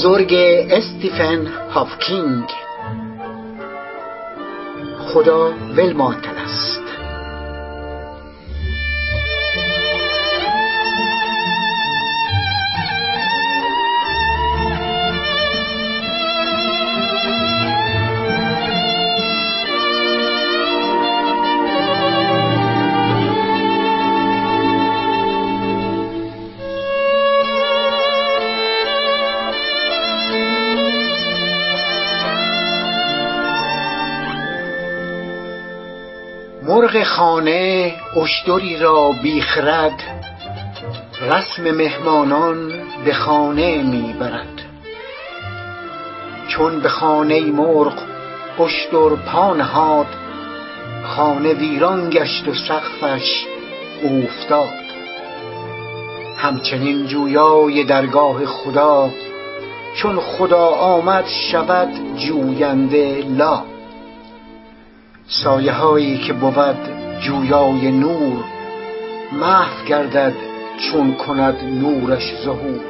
بزرگ استیفن هافکینگ. خدا ولمانتن است. خانه اشتری را بی خرد رسم مهمانان به خانه می برد چون به خانه مرغ اشتر پا نهاد خانه ویران گشت و سقفش اوفتاد. همچنین جویای درگاه خدا چون خدا آمد شود جوینده لا. سایه هایی که بود جویای نور محو گردد چون کند نورش ظهور.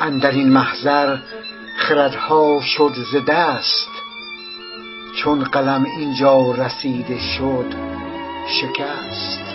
اندر این محضر خردها شد ز دست چون قلم اینجا رسیده شد شکست.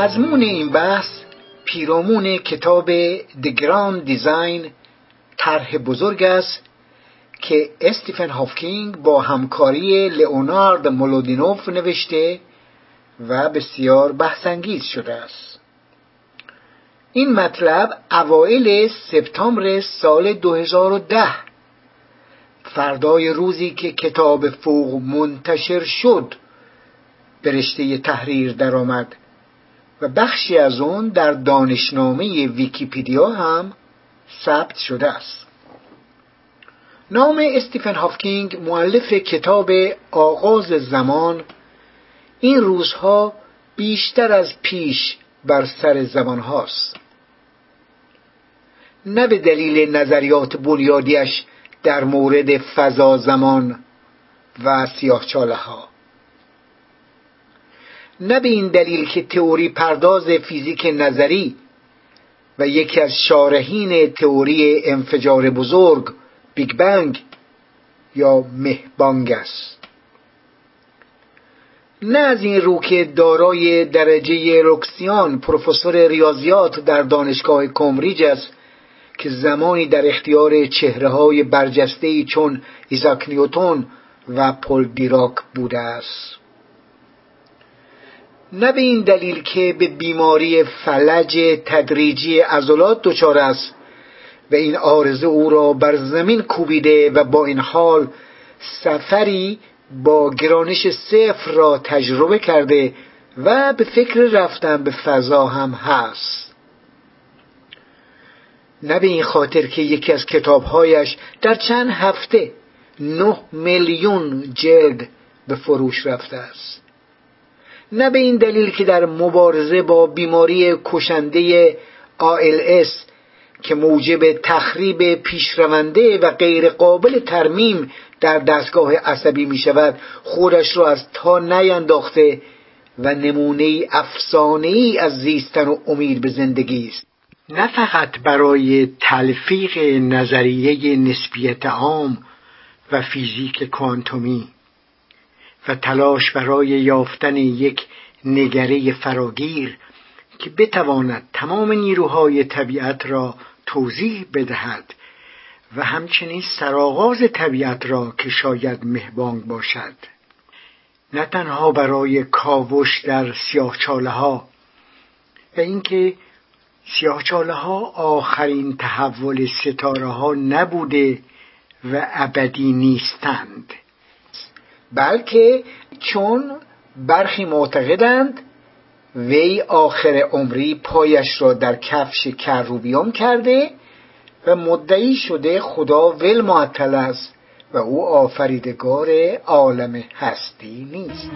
مضمون این بحث پیرامون کتاب The Grand Design طرح بزرگ است که استیفن هافکینگ با همکاری لئونارد مولودینوف نوشته و بسیار بحثانگیز شده است. این مطلب اوایل سپتامبر سال 2010 فردای روزی که کتاب فوق منتشر شد به رشته تحریر درآمد. و بخشی از اون در دانشنامه ویکیپیدیا هم ثبت شده است. نام استیفن هافکینگ معلف کتاب آغاز زمان این روزها بیشتر از پیش بر سر زمان هاست نه به دلیل نظریات بنیادیش در مورد فضا زمان و سیاهچاله ها نه به این دلیل که تئوری پرداز فیزیک نظری و یکی از شارحین تئوری انفجار بزرگ Big Bang یا مهبانگ است. نه از این رو که دارای درجه Lucasian Professor ریاضیات در دانشگاه کمبریج است که زمانی در اختیار چهره های چون ایزاک نیوتون و پل دیراک بوده است. نه به این دلیل که به بیماری فلج تدریجی عضلات دچار است و این آرزه او را بر زمین کوبیده و با این حال سفری با گرانش صفر را تجربه کرده و به فکر رفتن به فضا هم هست. نه به این خاطر که یکی از کتابهایش در چند هفته نه میلیون جلد به فروش رفته است. نه به این دلیل که در مبارزه با بیماری کشنده ALS که موجب تخریب پیشرونده و غیر قابل ترمیم در دستگاه عصبی می شود خودش را از تا نینداخته و نمونه افسانه ای از زیستن و امید به زندگی است. نه فقط برای تلفیق نظریه نسبیت عام و فیزیک کوانتومی و تلاش برای یافتن یک نگره فراگیر که بتواند تمام نیروهای طبیعت را توضیح بدهد و همچنین سرآغاز طبیعت را که شاید مهبانگ باشد. نه تنها برای کاوش در سیاهچاله ها و اینکه سیاهچاله ها آخرین تحول ستاره ها نبوده و ابدی نیستند. بلکه چون برخی معتقدند وی آخر عمری پایش را در کفش کروبیان کرده و مدعی شده خدا ول معطل است و او آفریدگار عالم هستی نیست.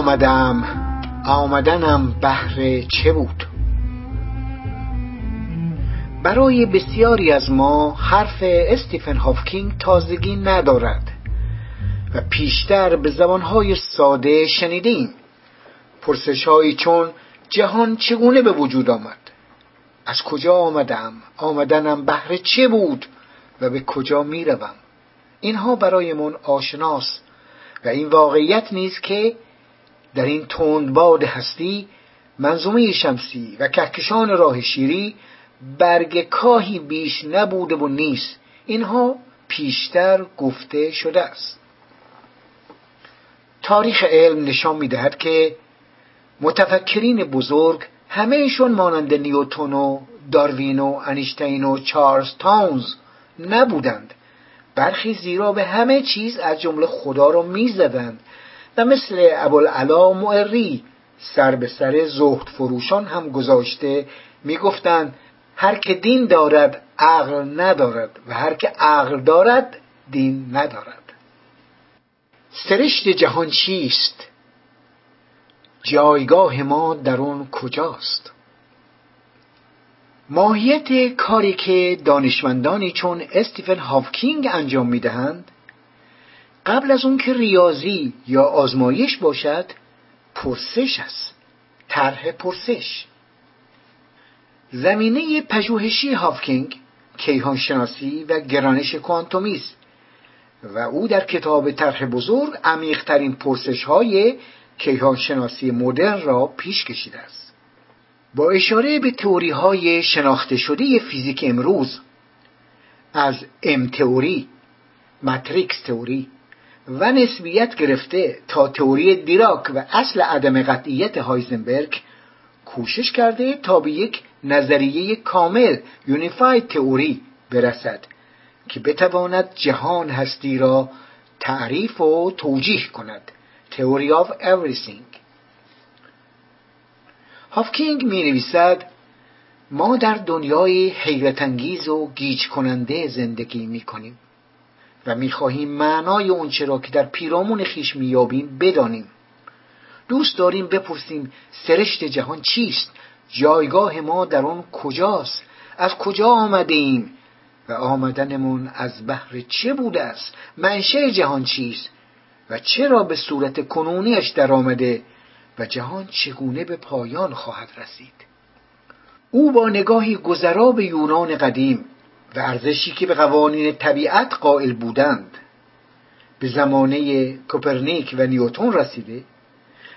آمدم. آمدنم بهر چه بود؟ برای بسیاری از ما حرف استیفن هافکینگ تازگی ندارد و پیشتر به زبانهای ساده شنیدیم. پرسشهایی چون جهان چگونه به وجود آمد؟ از کجا آمدم؟ آمدنم بهر چه بود؟ و به کجا می‌روم؟ اینها برایمون آشناست و این واقعیت نیست که در این تندباد هستی منظومه شمسی و کهکشان راه شیری برگ کاهی بیش نبوده و نیست. اینها پیشتر گفته شده است. تاریخ علم نشان می‌دهد که متفکرین بزرگ همهشون مانند نیوتون و داروین و انیشتین و چارلز تاونز نبودند. برخی زیرا به همه چیز از جمله خدا را می‌زدند. و مثل ابوالعلا معری سر به سر زهد فروشان هم گذاشته می‌گفتند هر که دین دارد عقل ندارد و هر که عقل دارد دین ندارد. سرشت جهان چیست؟ جایگاه ما در آن کجاست؟ ماهیت کاری که دانشمندانی چون استیفن هافکینگ انجام می‌دهند قبل از اون که ریاضی یا آزمایش باشد پرسش است. طرح پرسش. زمینه پژوهشی هافکینگ کیهان شناسی و گرانش کوانتومی است و او در کتاب طرح بزرگ عمیقترین پرسش های کیهان شناسی مدرن را پیش کشیده است. با اشاره به تئوری های شناخته شده فیزیک امروز از ام تئوری ماتریکس تئوری و نسبیت گرفته تا تئوری دیراک و اصل عدم قطعیت هایزنبرگ کوشش کرده تا به یک نظریه کامل یونیفاید تئوری برسد که بتواند جهان هستی را تعریف و توجیه کند. تئوری of everything هافکینگ می نویسد ما در دنیای حیرت انگیز و گیج کننده زندگی می کنیم و می‌خواهیم معنای اونچه را که در پیرامون خیش مییابیم بدانیم. دوست داریم بپرسیم سرشت جهان چیست؟ جایگاه ما در آن کجاست؟ از کجا آمده ایم؟ و آمدنمون از بحر چه بوده است؟ منشه جهان چیست؟ و چرا به صورت کنونیش در آمده و جهان چگونه به پایان خواهد رسید؟ او با نگاهی گذرا به یونان قدیم ارزشی که به قوانین طبیعت قائل بودند به زمانه کوپرنیک و نیوتون رسیده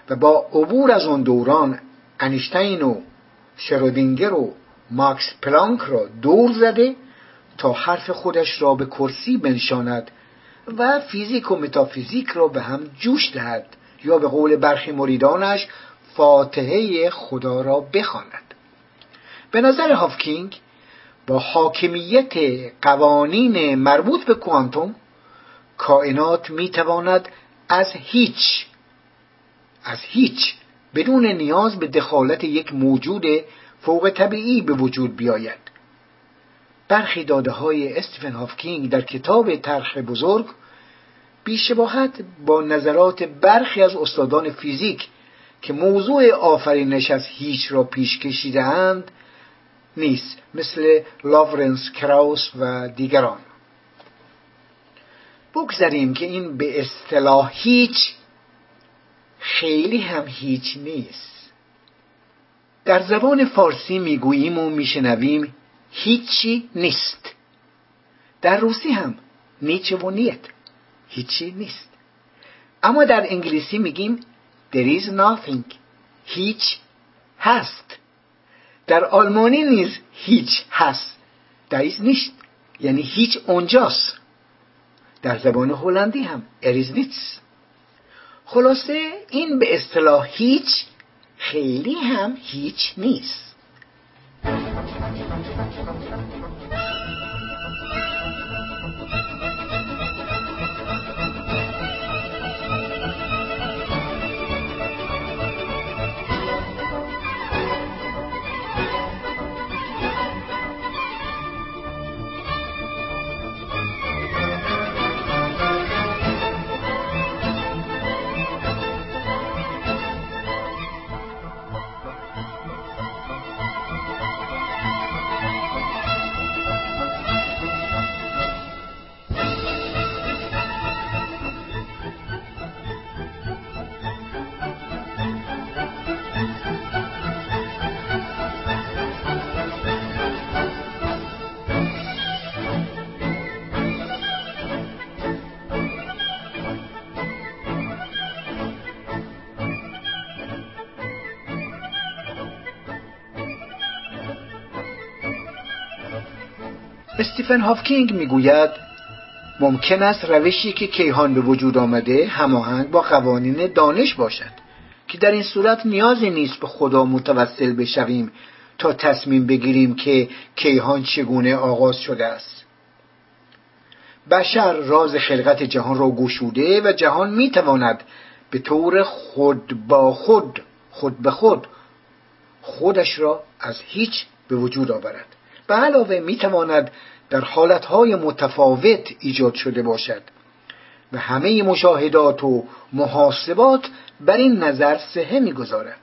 و با عبور از آن دوران انیشتین و شرودینگر و ماکس پلانک را دور زده تا حرف خودش را به کرسی بنشاند و فیزیک و متافیزیک را به هم جوش دهد یا به قول برخی مریدانش فاتحه خدا را بخواند. به نظر هافکینگ با حاکمیت قوانین مربوط به کوانتوم کائنات می‌تواند از هیچ از هیچ بدون نیاز به دخالت یک موجود فوق طبیعی به وجود بیاید. برخی داده های استیفن هافکینگ در کتاب طرح بزرگ بیشباهت با نظرات برخی از استادان فیزیک که موضوع آفرینش از هیچ را پیش کشیدهاند نیست مثل لاورنس کراوس و دیگران. بگذاریم که این به اصطلاح هیچ خیلی هم هیچ نیست. در زبان فارسی می‌گوییم و میشنویم هیچی نیست. در روسی هم نیچه و نیت هیچی نیست. اما در انگلیسی میگیم there is nothing هیچ هست. در آلمانی نیز هیچ هست. در is نیست. یعنی هیچ اونجاست. در زبان هلندی هم. اریزنیتس خلاصه این به اصطلاح هیچ خیلی هم هیچ نیست. استیفن هافکینگ می‌گوید ممکن است روشی که کیهان به وجود آمده هماهنگ با قوانین دانش باشد که در این صورت نیازی نیست به خدا متوسل بشویم تا تصمیم بگیریم که کیهان چگونه آغاز شده است. بشر راز خلقت جهان را گشوده و جهان می‌تواند به طور خود با خود خود به خود خودش را از هیچ به وجود آورد. به علاوه می‌تواند در حالتهای متفاوت ایجاد شده باشد. و همه مشاهدات و محاسبات بر این نظر سهه می‌گذارد.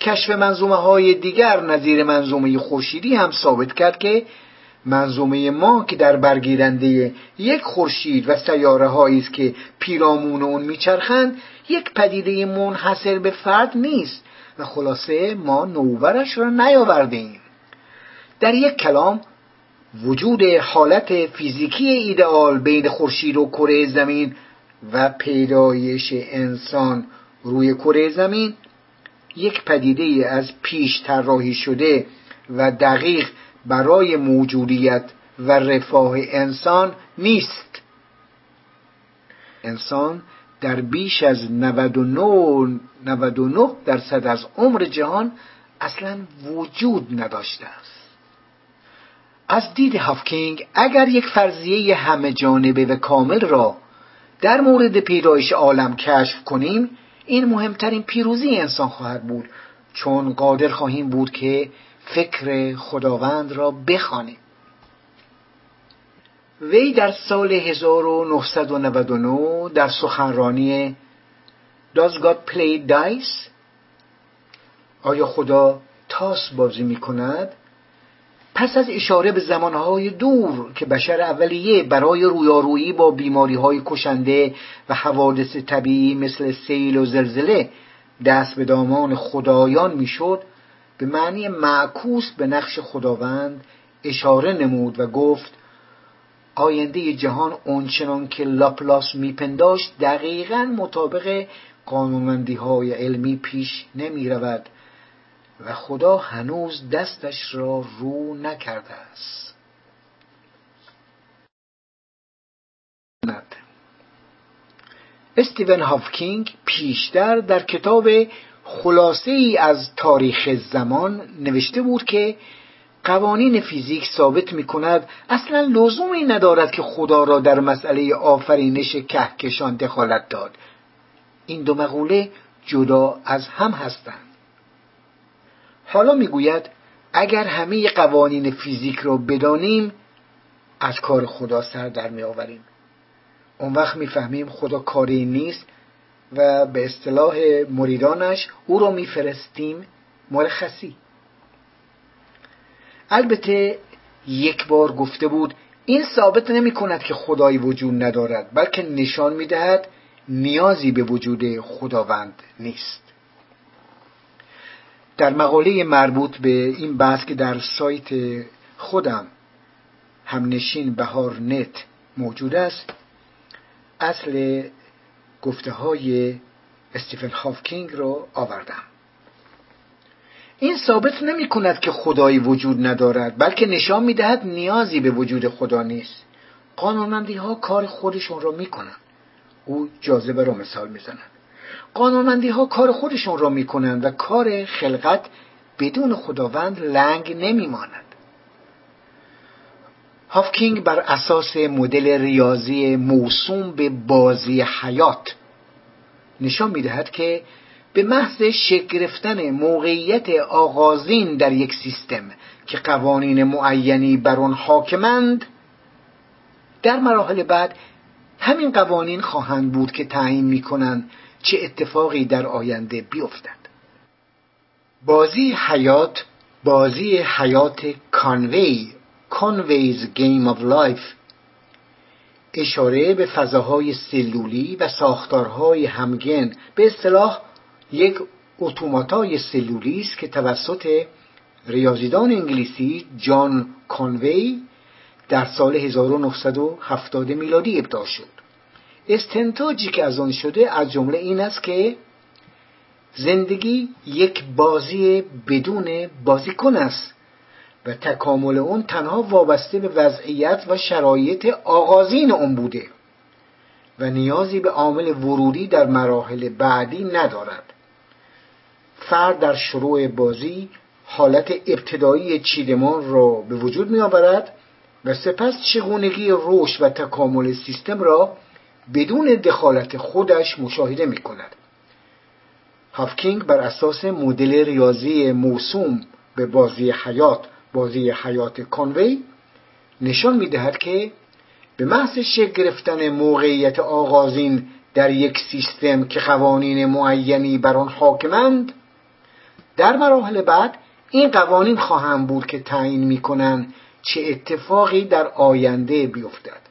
کشف منظومه های دیگر نظیر منظومه خورشیدی هم ثابت کرد که منظومه ما که در برگیرنده یک خورشید و سیاره است که پیرامون اون میچرخند یک پدیده منحصر به فرد نیست و خلاصه ما نوبرش را نیاوردیم در یک کلام وجود حالت فیزیکی ایدئال بین خورشید و کره زمین و پیدایش انسان روی کره زمین یک پدیده از پیش طراحی شده و دقیق برای موجودیت و رفاه انسان نیست. انسان در بیش از 99 99 درصد از عمر جهان اصلا وجود نداشته است. از دید هافکینگ اگر یک فرضیه همه جانبه و کامل را در مورد پیدایش عالم کشف کنیم این مهمترین پیروزی انسان خواهد بود چون قادر خواهیم بود که فکر خداوند را بخوانیم وی در سال 1999 در سخنرانی Does God play dice؟ آیا خدا تاس بازی می کند؟ پس از اشاره به زمانهای دور که بشر اولیه برای رویارویی با بیماری های کشنده و حوادث طبیعی مثل سیل و زلزله دست به دامان خدایان می‌شد به معنی معکوس به نقش خداوند اشاره نمود و گفت آینده جهان اونچنان که لاپلاس میپنداشت دقیقا مطابق قانونمندی های علمی پیش نمی رود و خدا هنوز دستش را رو نکرده است. استیون هافکینگ پیشتر در کتاب خلاصه ای از تاریخ زمان نوشته بود که قوانین فیزیک ثابت می کند اصلا لزومی ندارد که خدا را در مسئله آفرینش کهکشان دخالت داد. این دو مقوله جدا از هم هستند. حالا می‌گوید اگر همه قوانین فیزیک را بدانیم از کار خدا سر در می آوریم اون وقت می‌فهمیم خدا کاری نیست و به اصطلاح مریدانش او را میفرستیم مرخصی. البته یک بار گفته بود این ثابت نمی کند که خدایی وجود ندارد بلکه نشان می دهد نیازی به وجود خداوند نیست. در مقاله مربوط به این بحث که در سایت خودم همنشین بهار نت موجود است اصل گفته های استیفن هافکینگ رو آوردم. این ثابت نمی کند که خدایی وجود ندارد بلکه نشان می دهد نیازی به وجود خدا نیست. قانونمندی ها کار خودشون را می کنند او جاذبه را مثال می قانونمندی ها کار خودشون را می کنند و کار خلقت بدون خداوند لنگ نمی ماند هافکینگ بر اساس مدل ریاضی موسوم به بازی حیات نشان می‌دهد که به محض شکل گرفتن موقعیت آغازین در یک سیستم که قوانین معینی بر آن حاکمند در مراحل بعد همین قوانین خواهند بود که تعیین می‌کنند چه اتفاقی در آینده بیفتد. بازی حیات بازی حیات کانوی Conway's Game of Life. اشاره به فضاهای سلولی و ساختارهای همگن. به اصطلاح یک اتوماتای سلولی است که توسط ریاضیدان انگلیسی جان کانوی در سال 1970 میلادی ابداع شد. استنتاجی که از آن شده از جمله این است که زندگی یک بازی بدون بازیکن است و تکامل اون تنها وابسته به وضعیت و شرایط آغازین اون بوده و نیازی به عامل ورودی در مراحل بعدی ندارد. فرد در شروع بازی حالت ابتدایی چیدمان را به وجود می آورد و سپس چگونگی رشد و تکامل سیستم را بدون دخالت خودش مشاهده می کند هافکینگ بر اساس مدل ریاضی موسوم به بازی حیات بازی حیات کانوی نشان می دهد که به محض شکل گرفتن موقعیت آغازین در یک سیستم که قوانین معینی بر آن حاکمند در مراحل بعد این قوانین خواهند بود که تعیین می‌کنند چه اتفاقی در آینده بیفتد.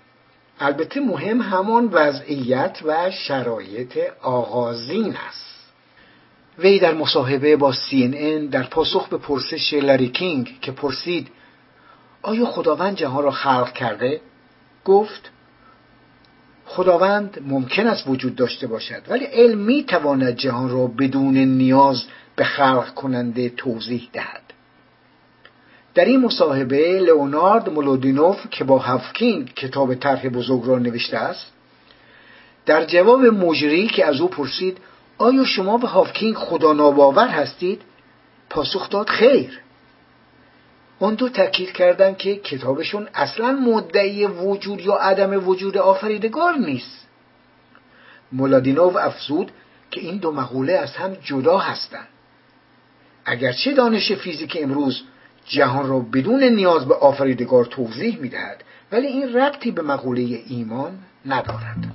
البته مهم همان وضعیت و شرایط آغازین است وی در مصاحبه با CNN در پاسخ به پرسش لری کینگ که پرسید آیا خداوند جهان را خلق کرده؟ گفت خداوند ممکن است وجود داشته باشد ولی علم می تواند جهان را بدون نیاز به خلق کننده توضیح دهد در این مصاحبه لئونارد مولودینوف که با هفکینگ کتاب طرح بزرگ را نوشته است در جواب مجری که از او پرسید آیا شما به هافکینگ خدا ناباور هستید؟ پاسخ داد خیر. اون دو تاکید کردند که کتابشون اصلا مدعی وجود یا عدم وجود آفریدگار نیست. مولادینوف افزود که این دو مقوله از هم جدا هستند. اگرچه دانش فیزیک امروز جهان را بدون نیاز به آفریدگار توضیح می‌دهد ولی این ربطی به مقوله ایمان ندارد.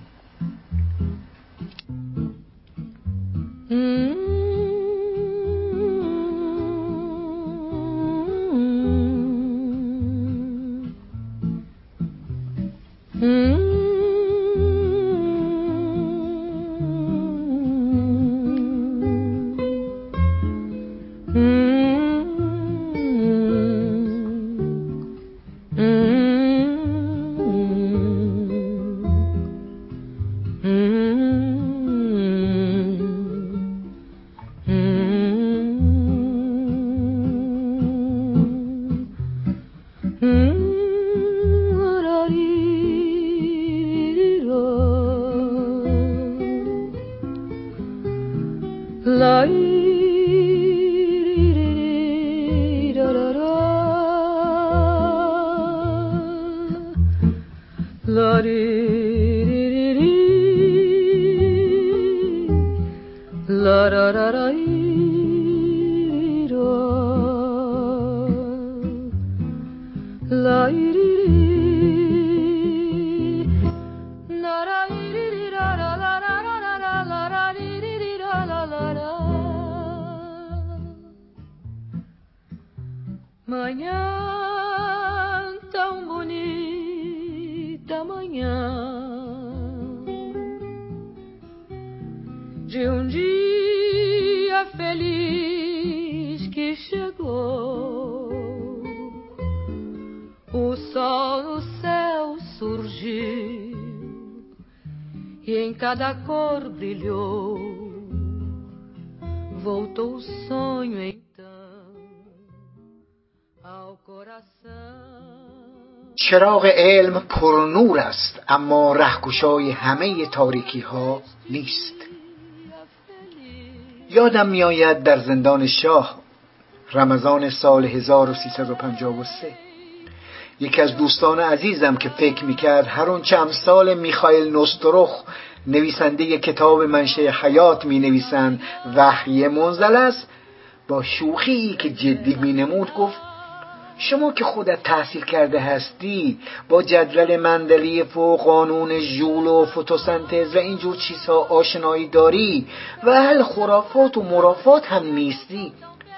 la da da da. چراغ علم پر نور است اما رهگشای همه تاریکی ها نیست. یادم میآید در زندان شاه رمضان سال 1353 یکی از دوستان عزیزم که فکر می‌کرد هر چند سال میخائیل نوستروخ نویسنده کتاب منشه حیات می نویسند وحی منزل است. با شوخی که جدی می نمود گفت شما که خودت تحصیل کرده هستی با جدول مندلیف و قانون ژول و فتوسنتز و اینجور چیزها آشنایی داری و اهل خرافات و مرافات هم نیستی.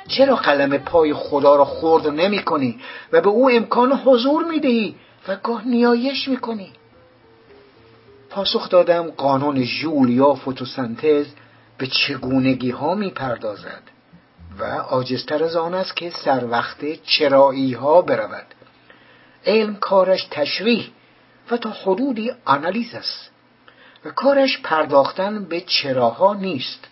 چرا قلم پای خدا را خورد نمی کنی و به او امکان حضور می دهی و گاه نیایش می کنی؟ پاسخ دادم قانون ژول یا فتوسنتز به چگونگی ها می پردازد. و آجستر از آن است که سر وقت چرایی ها برود. علم کارش تشریح و تا حدودی آنالیز است و کارش پرداختن به چراها نیست.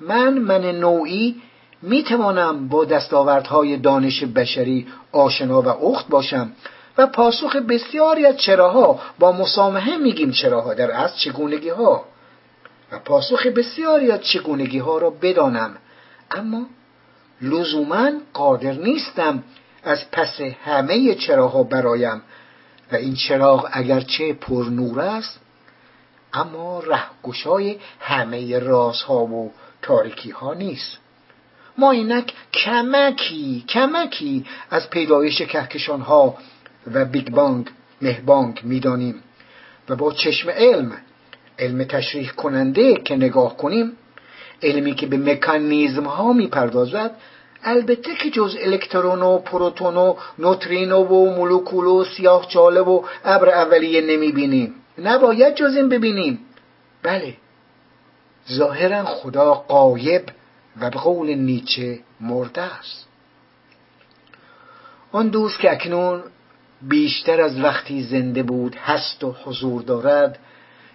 من من نوعی می توانم با دستاوردهای دانش بشری آشنا و اخت باشم و پاسخ بسیاری از چراها با مسامحه میگیم چراها در از چگونگی ها و پاسخ بسیاری از چگونگی ها را بدانم اما لزوما قادر نیستم از پس همه چراها برایم و این چراغ اگرچه پر نور است اما رهگشای همه رازها و تاریکی ها نیست. ما اینک کمکی کمکی از پیدایش کهکشان ها و بیگ بانگ مهبانگ می‌دانیم و با چشم علم علم تشریح کننده که نگاه کنیم علمی که به مکانیزم ها می‌پردازد البته که جز الکترون و پروتون و نوترینو و مولکول و سیاه چاله و ابر اولیه نمی‌بینیم. نباید جز این ببینیم. بله. ظاهرا خدا قایب و به قول نیچه مرده است. آن دوست که اکنون بیشتر از وقتی زنده بود هست و حضور دارد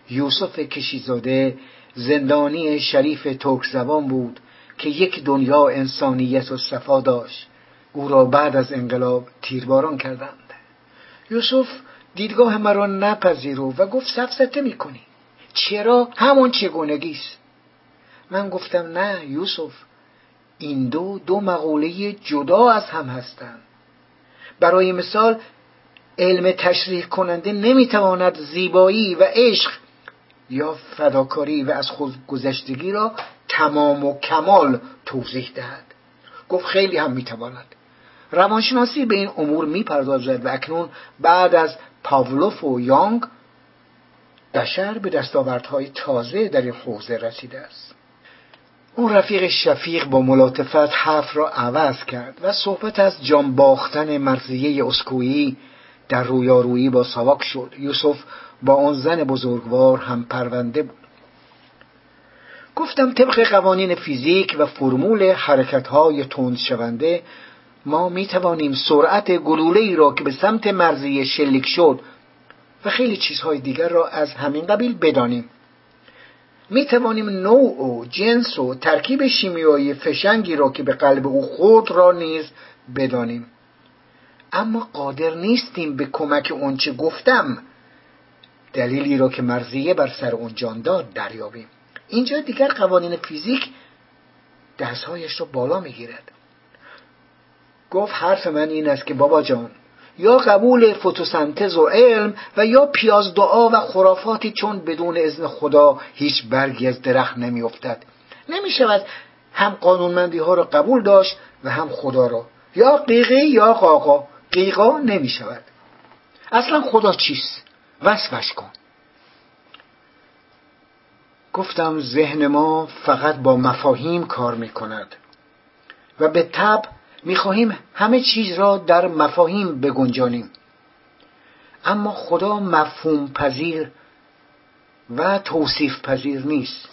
یوسف کشیزاده زندانی شریف ترک زبان بود که یک دنیا انسانیت و صفا داشت. او را بعد از انقلاب تیرباران کردند. یوسف دیدگاه مرا نپذیرو و گفت سفسته می‌کنی. چرا؟ همون چگونگیست من گفتم نه یوسف این دو دو مقوله جدا از هم هستند. برای مثال علم تشریح کننده نمی‌تواند زیبایی و عشق یا فداکاری و از خود گذشتگی را تمام و کمال توضیح دهد. گفت خیلی هم می‌تواند. روانشناسی به این امور می‌پردازد و اکنون بعد از پاولوف و یانگ بشر به دستاوردهای تازه در این حوزه رسیده است. اون رفیق شفیق با ملاطفت حرف را عوض کرد و صحبت از جان باختن مرزیه اسکویی در رویارویی با ساواک شد. یوسف با آن زن بزرگوار هم پرونده بود. گفتم طبق قوانین فیزیک و فرمول حرکتهای تند شونده ما می توانیم سرعت گلوله ای را که به سمت مرزی شلیک شد و خیلی چیزهای دیگر را از همین قبیل بدانیم. می توانیم نوع و جنس و ترکیب شیمیایی فشنگی را که به قلب او خود را نیز بدانیم. اما قادر نیستیم به کمک اونچه گفتم. دلیلی را که مرزیه بر سر اون جان داد دریابیم. اینجا دیگر قوانین فیزیک دستهایش را بالا می‌گیرد. گفت حرف من این است که بابا جان یا قبول فتوسنتز و علم و یا پیاز دعا و خرافاتی چون بدون اذن خدا هیچ برگی از درخت نمیافتد. نمی شود هم قانونمندی ها را قبول داشت و هم خدا را یا قیقی یا قاقا. قیقا نمی شود اصلا خدا چیست؟ وصفش کن. گفتم ذهن ما فقط با مفاهیم کار می کند و به طب می‌خواهیم همه چیز را در مفاهیم بگنجانیم. اما خدا مفهوم پذیر و توصیف پذیر نیست.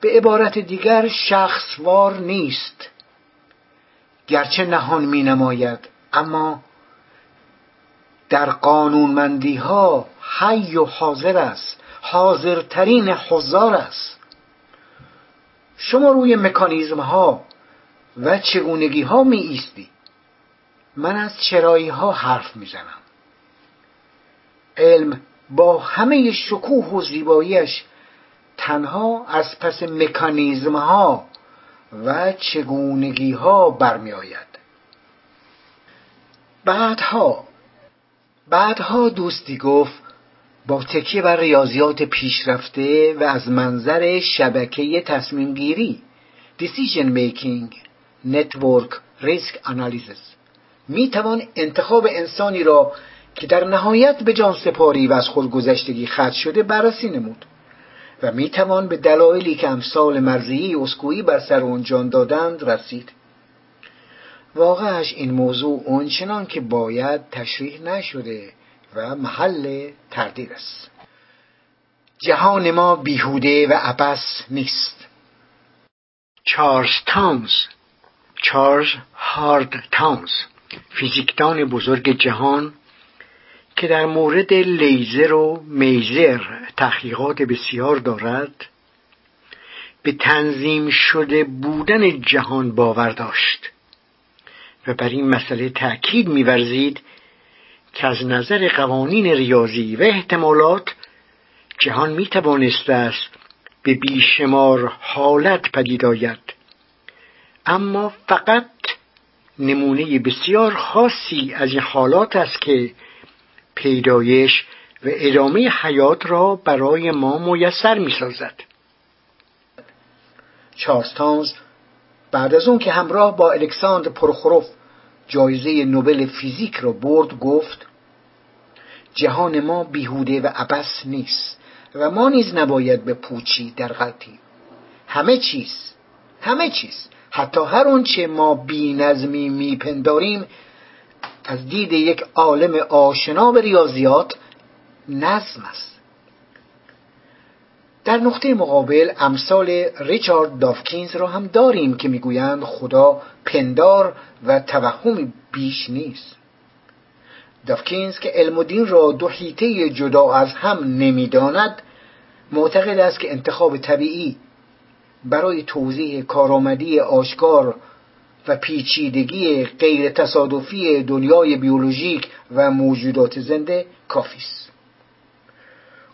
به عبارت دیگر شخصوار نیست. گرچه نهان می نماید اما در قانونمندی ها حی و حاضر است حاضرترین حضار است. شما روی مکانیزم ها و چگونگی ها می ایستی من از چرایی ها حرف می‌زنم. علم با همه شکوه و زیباییش تنها از پس مکانیزم ها و چگونگی ها برمی آید بعدها بعدها دوستی گفت با تکیه بر ریاضیات پیشرفته و از منظر شبکه تصمیم گیری Decision Making Network Risk Analysis. می توان انتخاب انسانی را که در نهایت به جان سپاری و از خودگذشتگی خط شده بررسی نمود و می توان به دلایلی که امثال مرزیی اسکویی بر سر اون جان دادند رسید. واقعش این موضوع اونچنان که باید تشریح نشده و محل تردید است. جهان ما بیهوده و عبس نیست. چارلز تاونز چارلز هارد تاونز فیزیکدان بزرگ جهان که در مورد لیزر و میزر تحقیقات بسیار دارد به تنظیم شده بودن جهان باور داشت. و بر این مسئله تأکید میورزید که از نظر قوانین ریاضی و احتمالات جهان می توانسته است به بیشمار حالت پدید آید. اما فقط نمونه بسیار خاصی از این حالات است که پیدایش و ادامه حیات را برای ما میسر چارلز بعد از اون که همراه با الکساندر پروخوروف جایزه نوبل فیزیک را برد گفت جهان ما بیهوده و عبس نیست و ما نیز نباید به پوچی در غلطی همه چیز همه چیز حتی هر آنچه ما بی نظمی میپنداریم از دید یک عالم آشنا به ریاضیات نظم است. در نقطه مقابل امثال ریچارد دافکینز را هم داریم که می‌گویند خدا پندار و توهمی بیش نیست. دافکینز که علم و دین را دو حیطه جدا از هم نمی‌داند معتقد است که انتخاب طبیعی برای توضیح کارآمدی آشکار و پیچیدگی غیر تصادفی دنیای بیولوژیک و موجودات زنده کافی است.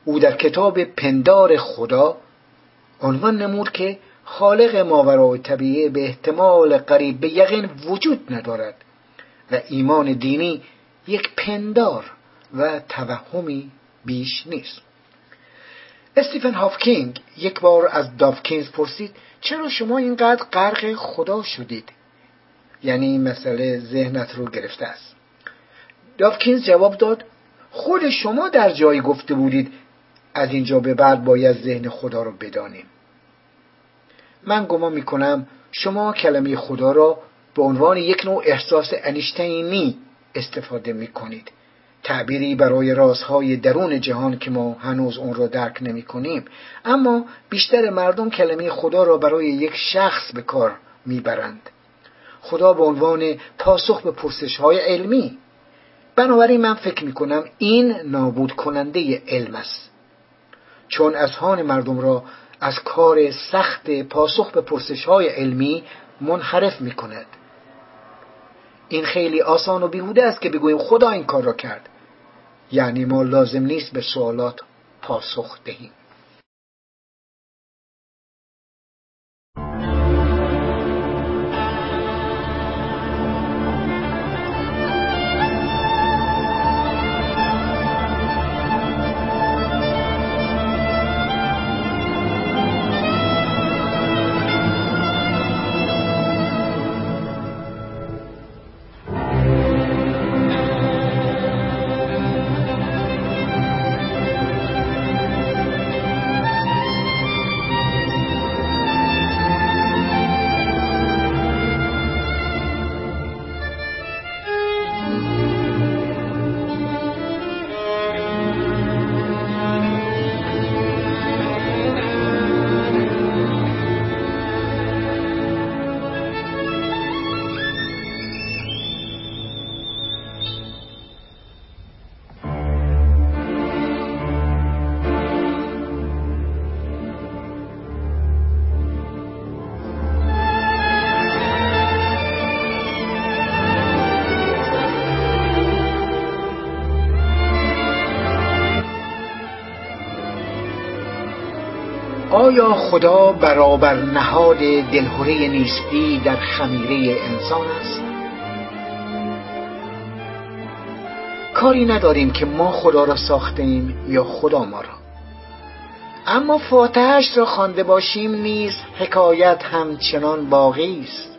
او در کتاب پندار خدا عنوان نمود که خالق ماورای طبیعه به احتمال قریب به یقین وجود ندارد و ایمان دینی یک پندار و توهمی بیش نیست. استیفن هافکینگ یک بار از دافکینز پرسید چرا شما اینقدر غرق خدا شدید؟ یعنی این مسئله ذهنت رو گرفته است. دافکینز جواب داد خود شما در جایی گفته بودید از اینجا به بعد باید ذهن خدا رو بدانیم. من گمان می‌کنم شما کلمه خدا را به عنوان یک نوع احساس انیشتینی استفاده می‌کنید. تعبیری برای رازهای درون جهان که ما هنوز اون را درک نمی کنیم اما بیشتر مردم کلمه خدا را برای یک شخص به کار می‌برند. خدا به عنوان پاسخ به پرسش های علمی. بنابراین من فکر می کنم این نابود کننده علم است. چون اذهان مردم را از کار سخت پاسخ به پرسش های علمی منحرف می کند این خیلی آسان و بیهوده است که بگوییم خدا این کار را کرد. یعنی ما لازم نیست به سوالات پاسخ دهیم. آیا خدا برابر نهاد دلهوره نیستی در خمیره انسان است؟ کاری نداریم که ما خدا را ساختیم یا خدا ما را. اما فاتحش را خوانده باشیم نیز حکایت همچنان باقی است.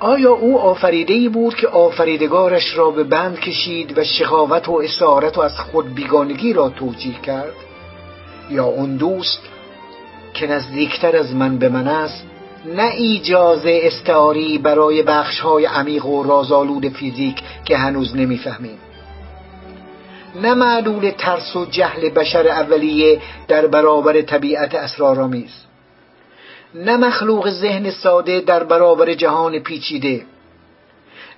آیا او آفریده ای بود که آفریدگارش را به بند کشید و شقاوت و اسارت و از خود بیگانگی را توجیه کرد؟ یا اون دوست که نزدیکتر از من به من است نه ایجاز استعاری برای بخشهای عمیق و رازآلود فیزیک که هنوز نمی‌فهمیم. نه معلول ترس و جهل بشر اولیه در برابر طبیعت اسرارآمیز. نه مخلوق ذهن ساده در برابر جهان پیچیده.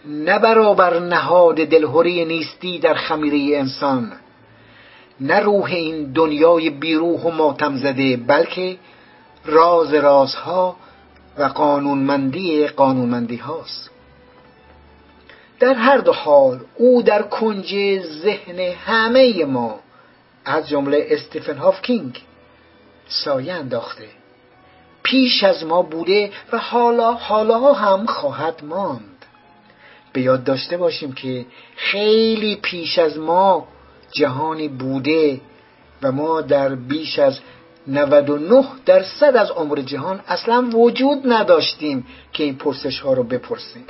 نه برابر نهاد دلهوری نیستی در خمیره انسان. نه روح این دنیای بیروح و ماتم زده بلکه راز رازها و قانونمندی قانونمندی هاست در هر دو حال او در کنج ذهن همه ما از جمله استیفن هافکینگ سایه انداخته. پیش از ما بوده و حالا حالا هم خواهد ماند. به یاد داشته باشیم که خیلی پیش از ما جهانی بوده و ما در بیش از 99 درصد از عمر جهان اصلا وجود نداشتیم که این پرسش ها رو بپرسیم.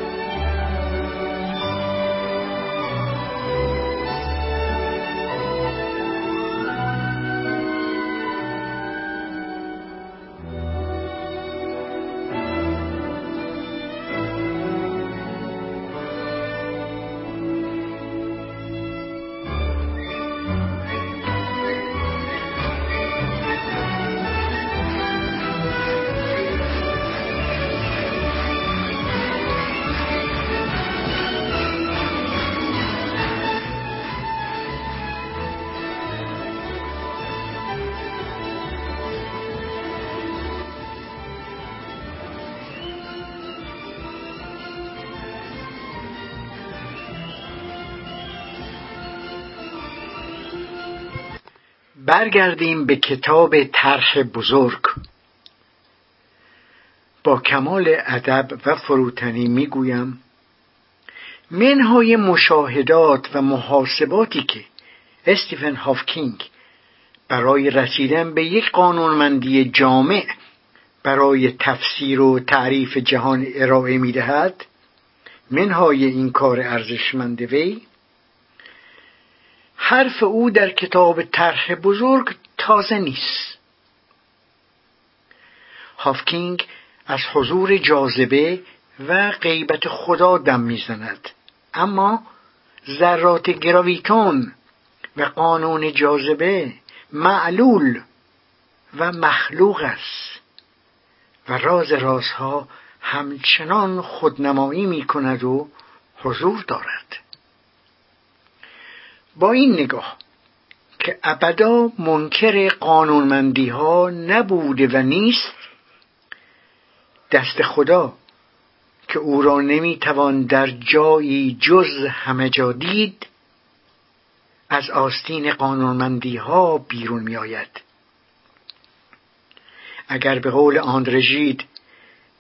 برگردیم به کتاب طرح بزرگ. با کمال ادب و فروتنی می‌گویم منهای مشاهدات و محاسباتی که استیفن هافکینگ برای رسیدن به یک قانونمندی جامع برای تفسیر و تعریف جهان ارائه می‌دهد منهای این کار ارزشمند وی حرف او در کتاب طرح بزرگ تازه نیست. هافکینگ از حضور جاذبه و غیبت خدا دم می‌زند. اما ذرات گراویتون و قانون جاذبه معلول و مخلوق است و راز رازها همچنان خودنمایی می کند و حضور دارد. با این نگاه که ابدا منکر قانونمندی ها نبوده و نیست دست خدا که او را نمی‌توان در جایی جز همه جا دید از آستین قانونمندی ها بیرون می آید. اگر به قول آندرژید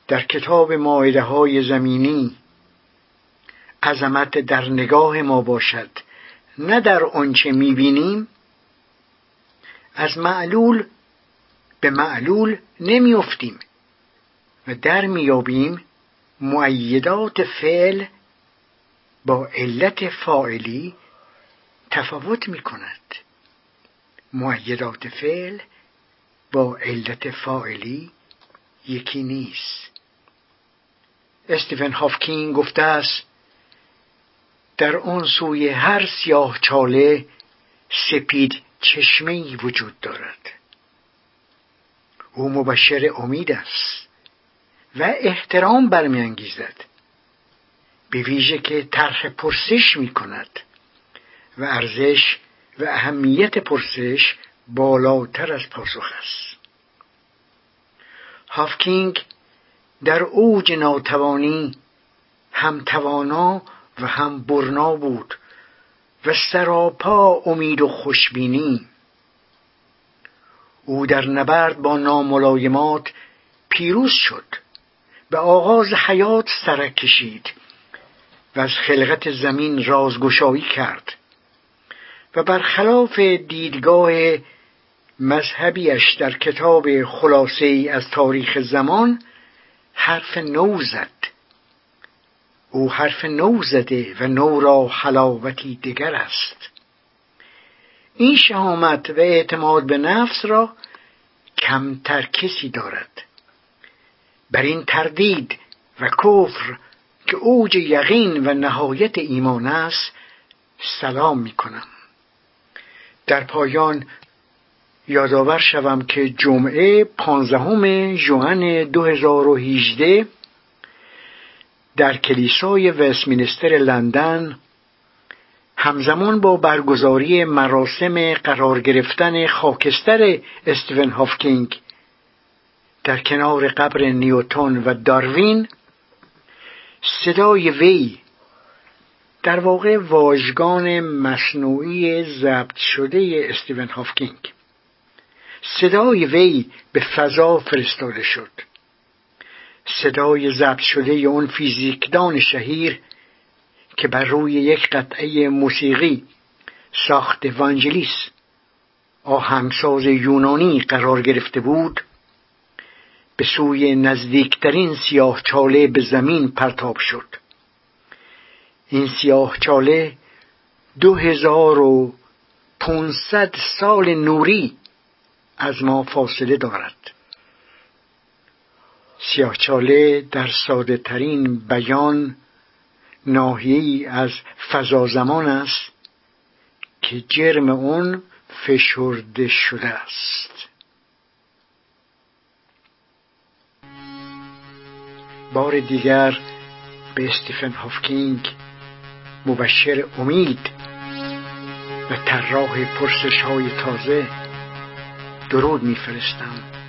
در کتاب ماعده های زمینی عظمت در نگاه ما باشد نه در آنچه می‌بینیم از معلول به معلول نمیافتیم و در میابیم معیدات فعل با علت فاعلی تفاوت می کند معیدات فعل با علت فاعلی یکی نیست. استیفن هافکین گفته است در آن سوی هر سیاه چاله سپید چشمه وجود دارد. او مبشر امید است و احترام برمیانگیزد. به ویژه که طرح پرسش می کند و ارزش و اهمیت پرسش بالاتر از پاسخ است. هافکینگ در اوج ناتوانی هم توانا و هم برنا بود و سراپا امید و خوشبینی. او در نبرد با ناملایمات پیروز شد به آغاز حیات سرک کشید و از خلقت زمین رازگشایی کرد و برخلاف دیدگاه مذهبیش در کتاب خلاصه از تاریخ زمان حرف نو زد. او حرف نو زده و نو را حلاوتی دگر است. این شهامت و اعتماد به نفس را کمتر کسی دارد. بر این تردید و کفر که اوج یقین و نهایت ایمان است سلام می کنم در پایان یادآور شوم که جمعه پانزدهم ژوئن 2018 در کلیسای وستمینستر لندن همزمان با برگزاری مراسم قرار گرفتن خاکستر استیون هافکینگ در کنار قبر نیوتون و داروین صدای وی در واقع واژگان مصنوعی ضبط شده استیون هافکینگ. صدای وی به فضا فرستاده شد. صدای ضبط شده اون فیزیکدان شهیر که بر روی یک قطعه موسیقی ساخت وانجلیس آهنگساز یونانی قرار گرفته بود به سوی نزدیکترین سیاه چاله به زمین پرتاب شد. این سیاه چاله دو هزار و سال نوری از ما فاصله دارد. سیاهچاله در ساده ترین بیان ناحیه‌ای از فضا زمان است که جرم اون فشرده شده است. بار دیگر به استیفن هافکینگ مبشر امید و طراح پرسش های تازه درود میفرستم.